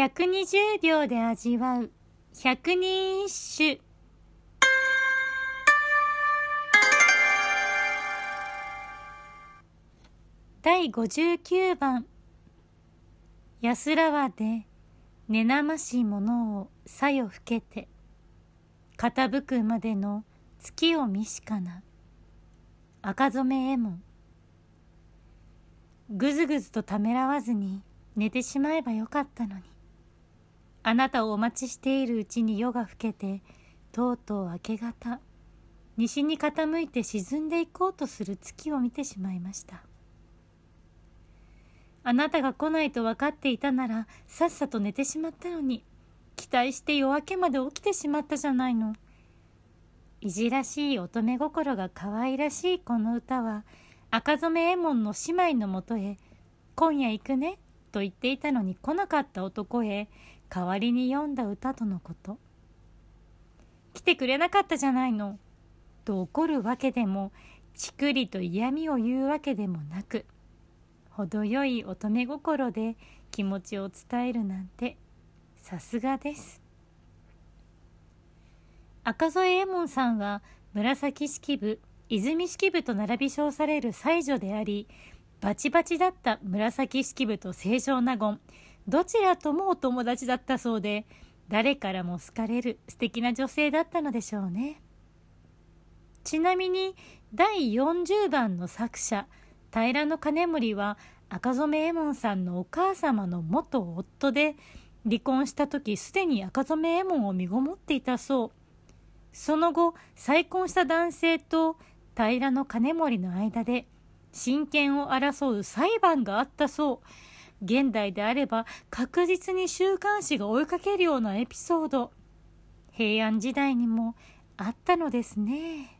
120秒で味わう。百人一首。第59番。安らわで寝なましものをさよふけて。傾くまでの月を見しかな赤染めえもん。ぐずぐずとためらわずに寝てしまえばよかったのに。あなたをお待ちしているうちに夜が更けてとうとう明け方西に傾いて沈んでいこうとする月を見てしまいました。あなたが来ないと分かっていたならさっさと寝てしまったのに期待して夜明けまで起きてしまったじゃないの。いじらしい乙女心が可愛らしいこの歌は赤染右衛門の姉妹のもとへ「今夜行くね」と言っていたのに来なかった男へ代わりに読んだ歌とのこと。来てくれなかったじゃないの。と怒るわけでもちくりと嫌味を言うわけでもなく程よい乙女心で気持ちを伝えるなんてさすがです。赤添右衛門さんは紫式部泉式部と並び称される才女でありバチバチだった紫式部と清少納言。どちらともお友達だったそうで誰からも好かれる素敵な女性だったのでしょうね。ちなみに第40番の作者平野金森は赤染右衛門さんのお母様の元夫で離婚した時すでに赤染右衛門を身ごもっていたそう。その後再婚した男性と平野金森の間で親権を争う裁判があったそう。現代であれば確実に週刊誌が追いかけるようなエピソード平安時代にもあったのですね。